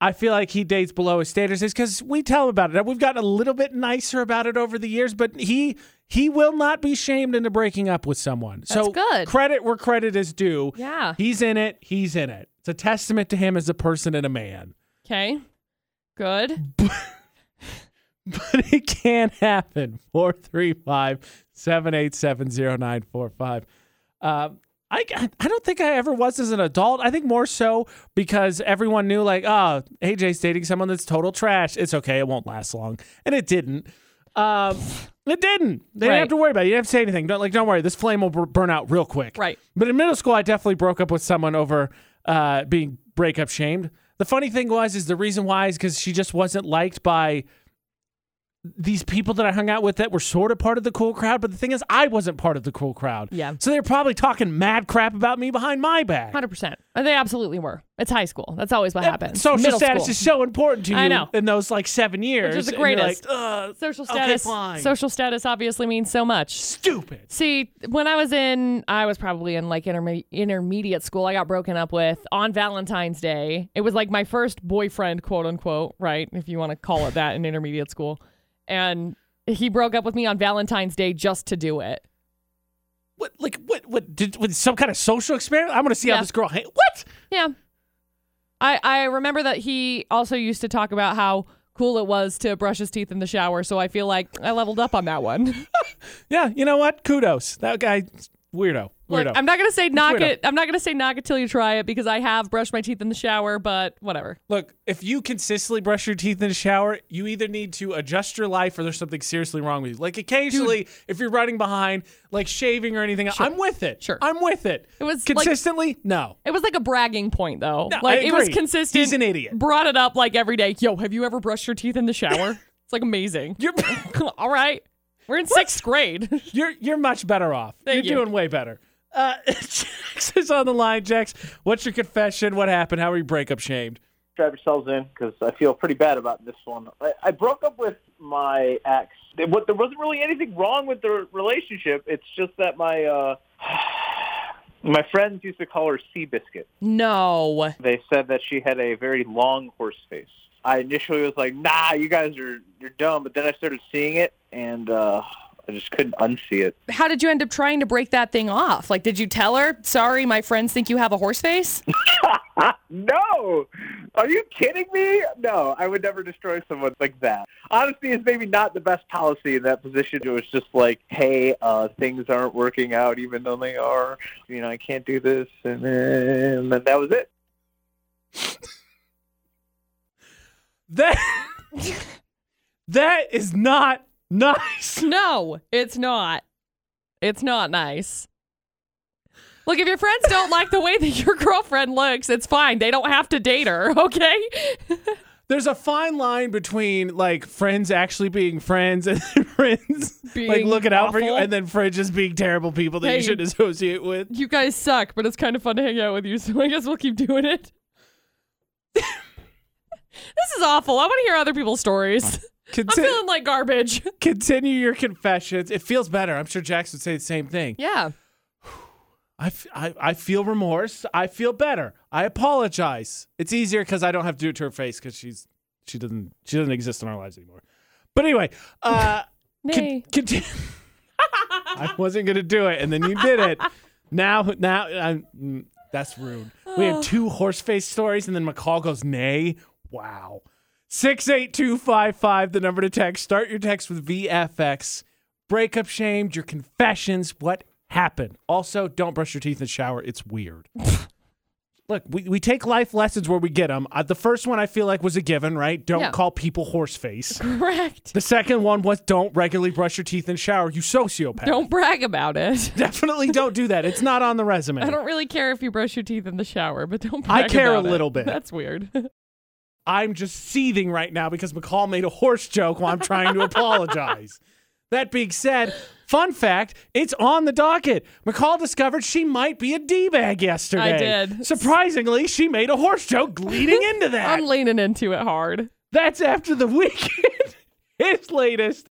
I feel like he dates below his standards is because we tell him about it. We've gotten a little bit nicer about it over the years, but he he will not be shamed into breaking up with someone. so good. credit where credit is due. Yeah. He's in it. He's in it. It's a testament to him as a person and a man. Okay. Good. But it can happen. 435 787 0945. Uh, I, I don't think I ever was as an adult. I think more so because everyone knew, like, oh, AJ's dating someone that's total trash. It's okay. It won't last long. And it didn't. Um, it didn't. They didn't have to worry about it. You didn't have to say anything. Don't, like, don't worry. This flame will bur- burn out real quick. Right. But in middle school, I definitely broke up with someone over uh, being breakup shamed. The funny thing was, is the reason why is because she just wasn't liked by these people that I hung out with that were sort of part of the cool crowd. But the thing is, I wasn't part of the cool crowd. Yeah. So they're probably talking mad crap about me behind my back. 100%. And They absolutely were. It's high school. That's always what happens. Social Middle status school. is so important to you I know. in those like seven years. which is the greatest. like, Social okay, status. fine. social status obviously means so much. stupid. See, when I was in, I was probably in like interme- intermediate school. I got broken up with on Valentine's Day. It was like my first boyfriend, quote unquote, right? If you want to call it that in intermediate school. And he broke up with me on Valentine's Day just to do it. What like what what did with some kind of social experiment? I'm gonna see how this girl. Ha- what? Yeah. I I remember that he also used to talk about how cool it was to brush his teeth in the shower. So I feel like I leveled up on that one. Yeah, you know what? Kudos. That guy, weirdo. Look, I'm not gonna say knock weirdo. it. I'm not gonna say knock it till you try it because I have brushed my teeth in the shower, but whatever. Look, if you consistently brush your teeth in the shower, you either need to adjust your life or there's something seriously wrong with you. Like occasionally, if you're running behind, like shaving or anything, I'm with it. Sure. I'm with it. It was like- consistently, no. It was like a bragging point though. No, like it was consistent. He's an idiot. Brought it up like every day. Yo, have you ever brushed your teeth in the shower? it's like amazing. You're All right. We're in sixth grade. you're you're much better off. Thank you're you. doing way better. Uh, Jax is on the line. Jax, what's your confession? What happened? How were you breakup shamed? Drive yourselves in because I feel pretty bad about this one. I, I broke up with my ex. There, wa- there wasn't really anything wrong with the relationship. It's just that my uh, my friends used to call her Seabiscuit. no. They said that she had a very long horse face. I initially was like, "Nah, you guys are you're dumb," but then I started seeing it, and uh, I just couldn't unsee it. How did you end up trying to break that thing off? Like, did you tell her, sorry, my friends think you have a horse face? no, are you kidding me? No, I would never destroy someone like that. Honesty is maybe not the best policy in that position. It was just like, hey, uh, things aren't working out, even though they are. You know, I can't do this, and then, and then that was it. That that is not nice. no, it's not. It's not nice. Look, if your friends don't like the way that your girlfriend looks, it's fine. They don't have to date her, okay? There's a fine line between like friends actually being friends and friends being like looking out for you, and then friends just being terrible people that Hey. you shouldn't associate with. You guys suck, but it's kind of fun to hang out with you, so I guess we'll keep doing it. this is awful. I want to hear other people's stories. I'm feeling like garbage. continue your confessions. It feels better. I'm sure Jax would say the same thing. Yeah. I, f- I, I feel remorse. I feel better. I apologize. It's easier because I don't have to do it to her face because she's she doesn't she doesn't exist in our lives anymore. But anyway, uh, con- conti- I wasn't gonna do it, and then you did it. Now, now I'm, mm, that's rude. We had two horse face stories, and then McCall goes nay. Wow. Six eight two five five. The number to text. Start your text with VFX. Breakup shamed. Your confessions. What happened? Also, don't brush your teeth in the shower. It's weird. Look, we, we take life lessons where we get them. Uh, the first one I feel like was a given, right? Don't Yeah. call people horse face. Correct. The second one was don't regularly brush your teeth in shower. You sociopath. Don't brag about it. Definitely don't do that. It's not on the resume. I don't really care if you brush your teeth in the shower, but don't I brag care a about it. little bit. That's weird. I'm just seething right now because McCall made a horse joke while I'm trying to apologize. That being said, fun fact, it's on the docket. McCall discovered she might be a D-bag yesterday. I did. Surprisingly, she made a horse joke leading into that. I'm leaning into it hard. That's after the weekend. His latest.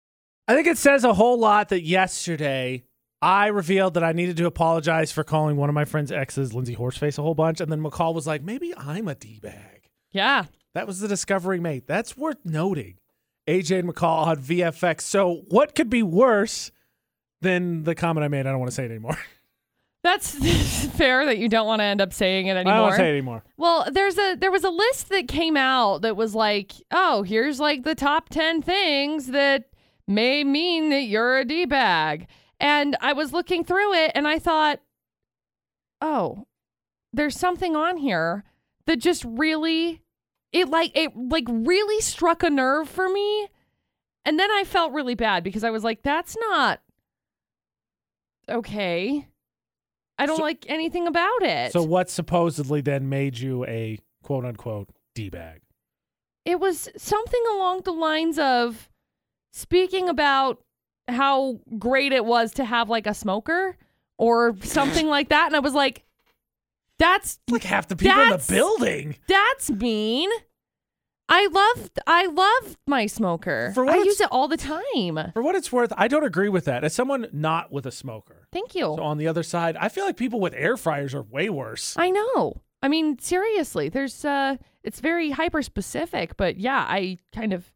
I think it says a whole lot that yesterday I revealed that I needed to apologize for calling one of my friend's exes Lindsay Horseface a whole bunch. And then McCall was like, maybe I'm a D bag. Yeah. That was the discovery made. That's worth noting. AJ and McCall on VFX. So, what could be worse than the comment I made? I don't want to say it anymore. That's fair that you don't want to end up saying it anymore. I don't want to say it anymore. Well, there's a there was a list that came out that was like, oh, here's like the top ten things that may mean that you're a d bag, and I was looking through it and I thought, oh, there's something on here that just really, it like it like really struck a nerve for me, and then I felt really bad because I was like, that's not okay. I don't So- like anything about it. So, what supposedly then made you a quote unquote D bag? it was something along the lines of speaking about how great it was to have like a smoker or something like that and i was like that's Like half the people in the That's- building. that's mean i love i love my smoker For what i it's- use it all the time For what it's worth, I don't agree with that. As someone not with a smoker, thank you so on the other side, I feel like people with air fryers are way worse. i know i mean seriously there's uh it's very hyper specific but yeah i kind of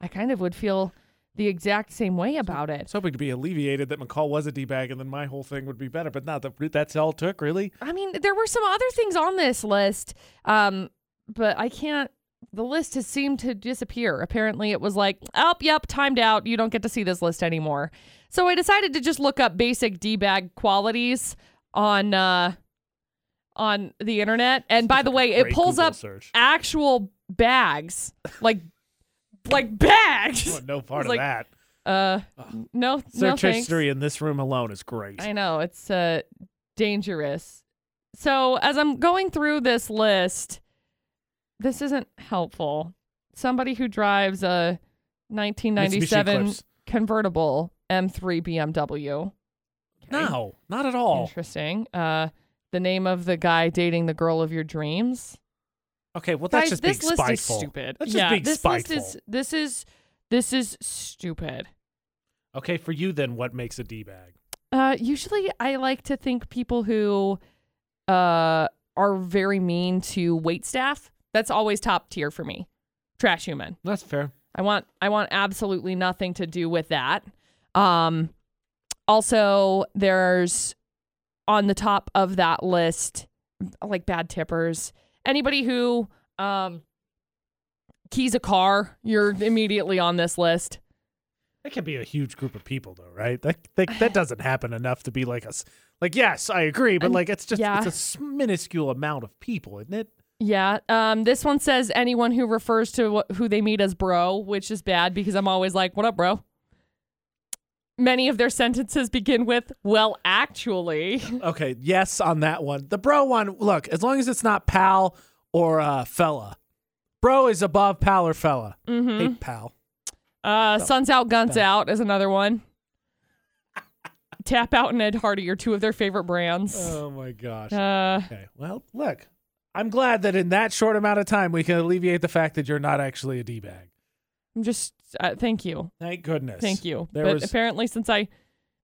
i kind of would feel the exact same way about I it was hoping to be alleviated that McCall was a D bag, and then my whole thing would be better. But not that that's all it took, really. I mean, there were some other things on this list, um, but I can't. The list has seemed to disappear. Apparently, it was like, oh, yep, timed out. You don't get to see this list anymore. So I decided to just look up basic d bag qualities on uh, on the internet. And by the way, it pulls Google up search. actual bags, like like bags. Want no part of like, that. Uh, no, no Search thanks. history in this room alone is great. I know it's uh dangerous. So as I'm going through this list, this isn't helpful. Somebody who drives a 1997 convertible M3 BMW. No, not at all. Interesting. Uh, the name of the guy dating the girl of your dreams. Okay, well that's Guys, just this being list spiteful. is stupid. That's just yeah, being this spiteful. list is this is this is stupid. Okay, for you then, what makes a D bag? Uh, usually I like to think people who uh are very mean to wait staff. That's always top tier for me. Trash human. That's fair. I want I want absolutely nothing to do with that. Um also there's on the top of that list like bad tippers. Anybody who um keys a car, you're immediately on this list. That can be a huge group of people, though, right? That that, that doesn't happen enough to be like us. Like, yes, I agree, but Um, like, it's just yeah. it's a minuscule amount of people, isn't it? Yeah. Um. This one says anyone who refers to wh- who they meet as bro, which is bad because I'm always like, "What up, bro?" Many of their sentences begin with, well, actually. Okay, yes on that one. The bro one, look, as long as it's not pal or uh, fella. Bro is above pal or fella. Mm-hmm. Hey, pal. Uh, Sun's Out, Guns Out is another one. Tap Out and Ed Hardy are two of their favorite brands. Oh my gosh. Uh, Okay, well, look, I'm glad that in that short amount of time we can alleviate the fact that you're not actually a d bag. I'm just, uh, thank you. Thank goodness. Thank you. There but was- apparently, since I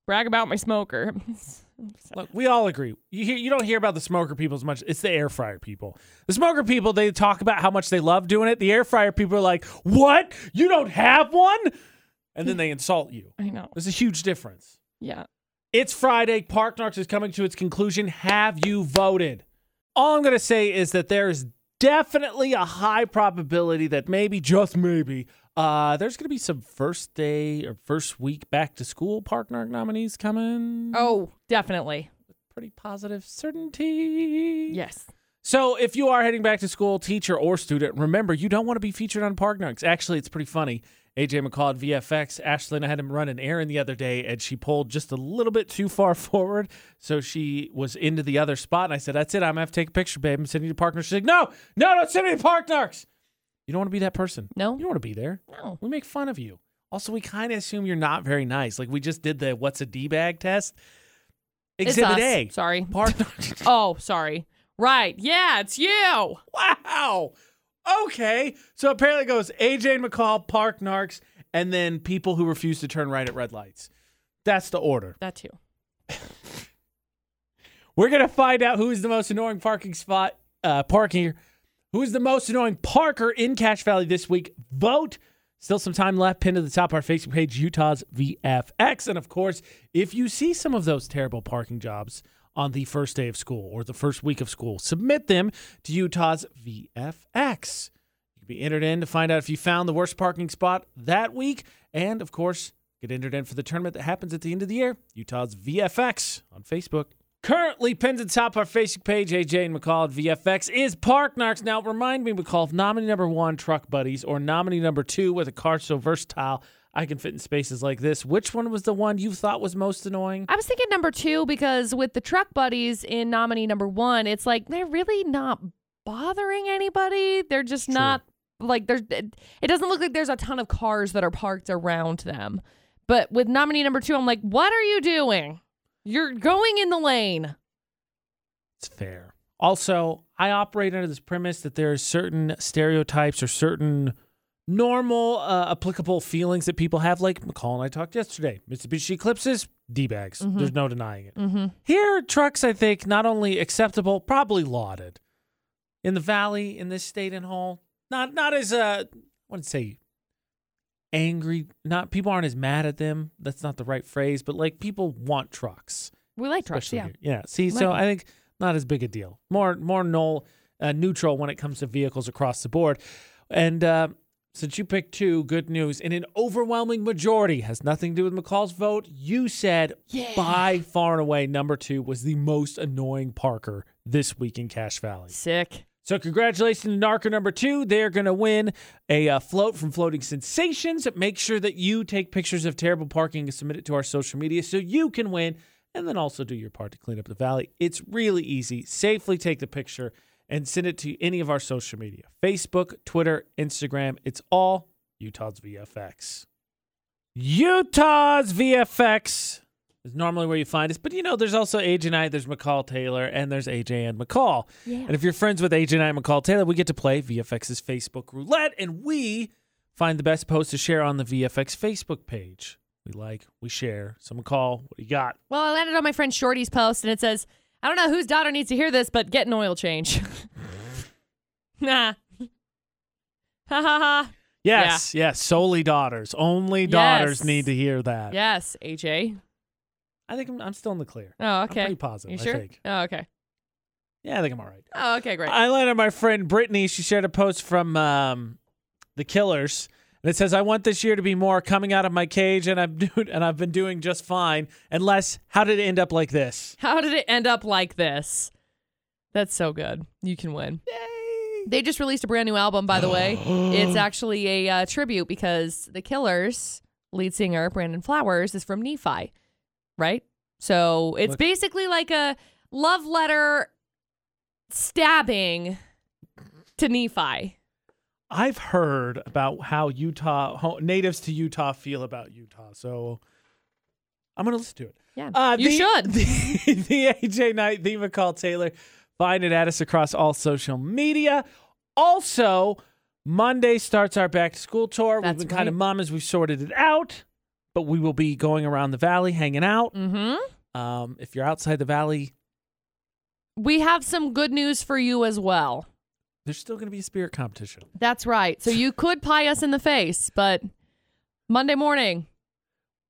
brag about my smoker, Look, we all agree. You hear, you don't hear about the smoker people as much. It's the air fryer people. The smoker people, they talk about how much they love doing it. The air fryer people are like, "What? You don't have one?" And then they insult you. I know. There's a huge difference. Yeah. It's Friday. Park Narks is coming to its conclusion. Have you voted? All I'm going to say is that there is definitely a high probability that maybe, just maybe, uh, there's going to be some first day or first week back to school Park nominees coming. Oh, definitely. Pretty positive certainty. Yes. So if you are heading back to school, teacher or student, remember you don't want to be featured on Park Narks. Actually, it's pretty funny. AJ McCall at VFX. Ashlyn, I had him run an errand the other day, and she pulled just a little bit too far forward, so she was into the other spot. And I said, "That's it. I'm gonna have to take a picture, babe. I'm sending you to Park Narks." She's like, "No, no, don't send me to Park. You don't want to be that person. No. You don't want to be there. No. We make fun of you. Also, we kind of assume you're not very nice. Like we just did the what's a d bag test. Exhibit. A. Sorry. Park Oh, sorry. Right. Yeah, it's you. Wow. Okay. So apparently it goes AJ McCall, Park Narks, and then people who refuse to turn right at red lights. That's the order. That too. We're gonna find out who is the most annoying parking spot, uh, parking. Who is the most annoying parker in Cache Valley this week? Vote. Still some time left. Pinned to the top of our Facebook page, Utah's VFX. And of course, if you see some of those terrible parking jobs on the first day of school or the first week of school, submit them to Utah's VFX. You can be entered in to find out if you found the worst parking spot that week. And of course, get entered in for the tournament that happens at the end of the year, Utah's VFX on Facebook. Currently pinned to the top of our Facebook page, AJ and McCall at VFX, is Park Narks. Now, remind me, McCall, if nominee number one, Truck Buddies, or nominee number two with a car so versatile I can fit in spaces like this, which one was the one you thought was most annoying? I was thinking number two because with the truck buddies in nominee number one, it's like they're really not bothering anybody. They're just not like there's. It doesn't look like there's a ton of cars that are parked around them. But with nominee number two, I'm like, what are you doing? You're going in the lane. It's fair. Also, I operate under this premise that there are certain stereotypes or certain normal, uh, applicable feelings that people have. Like McCall and I talked yesterday. Mitsubishi Eclipses, D bags. There's no denying it. Mm-hmm. Here, trucks, I think, not only acceptable, probably lauded. In the valley, in this state and whole, not not as uh, I wouldn't say angry. Not people aren't as mad at them. That's not the right phrase, but like people want trucks, We like trucks, yeah. here. Yeah. See, so Like I think not as big a deal. More more null, uh, neutral when it comes to vehicles across the board. And uh, since you picked two, good news. And an overwhelming majority has nothing to do with McCall's vote. You said by far and away number two was the most annoying Parker this week in Cache Valley. Sick. So congratulations to Narker number two. They're going to win a uh, float from Floating Sensations. Make sure that you take pictures of terrible parking and submit it to our social media so you can win and then also do your part to clean up the valley. It's really easy. Safely take the picture and send it to any of our social media Facebook, Twitter, Instagram. It's all Utah's VFX. Utah's VFX is normally where you find us, but you know, there's also AJ and I, there's McCall Taylor, and there's AJ and McCall. Yeah. And if you're friends with AJ and I and McCall Taylor, we get to play VFX's Facebook roulette, and we find the best post to share on the VFX Facebook page. We like, we share. So McCall, what do you got? Well, I landed on my friend Shorty's post and it says, I don't know whose daughter needs to hear this, but get an oil change. nah. Ha ha ha. Yes, yes, solely daughters. Only daughters Yes. need to hear that. Yes, AJ. I think I'm, I'm still in the clear. Oh, okay. I'm pretty positive. You I sure? think. Oh, okay. Yeah, I think I'm all right. Oh, okay, great. I landed my friend Brittany. She shared a post from um, the Killers, and it says, "I want this year to be more coming out of my cage, and I'm doing, and I've been doing just fine. Unless, how did it end up like this? How did it end up like this? That's so good. You can win. Yay! They just released a brand new album, by the way. it's actually a uh, tribute because the Killers lead singer Brandon Flowers is from Nephi, right? So it's Look- basically like a love letter stabbing to Nephi. I've heard about how Utah ho- natives to Utah feel about Utah, so I'm gonna listen to it. Yeah, Uh, you the- should. The, the AJ Knight, the McCall Taylor. Find it at us across all social media. Also, Monday starts our back to school tour. That's We've been kind of right. mum as we've sorted it out, but we will be going around the valley, hanging out. mm-hmm. Um, if you're outside the valley, We have some good news for you as well. there's still going to be a spirit competition. That's right. So you could pie us in the face, but Monday morning,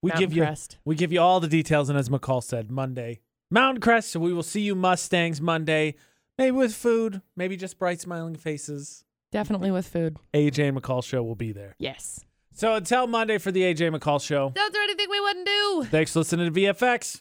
We Mountain give you Crest. we give you all the details, and as McCall said, Monday Mountain Crest. So we will see you Mustangs Monday, maybe with food, maybe just bright smiling faces. definitely with food. AJ and McCall show will be there. Yes. So until Monday for the AJ McCall show. Don't do anything we wouldn't do. Thanks for listening to VFX.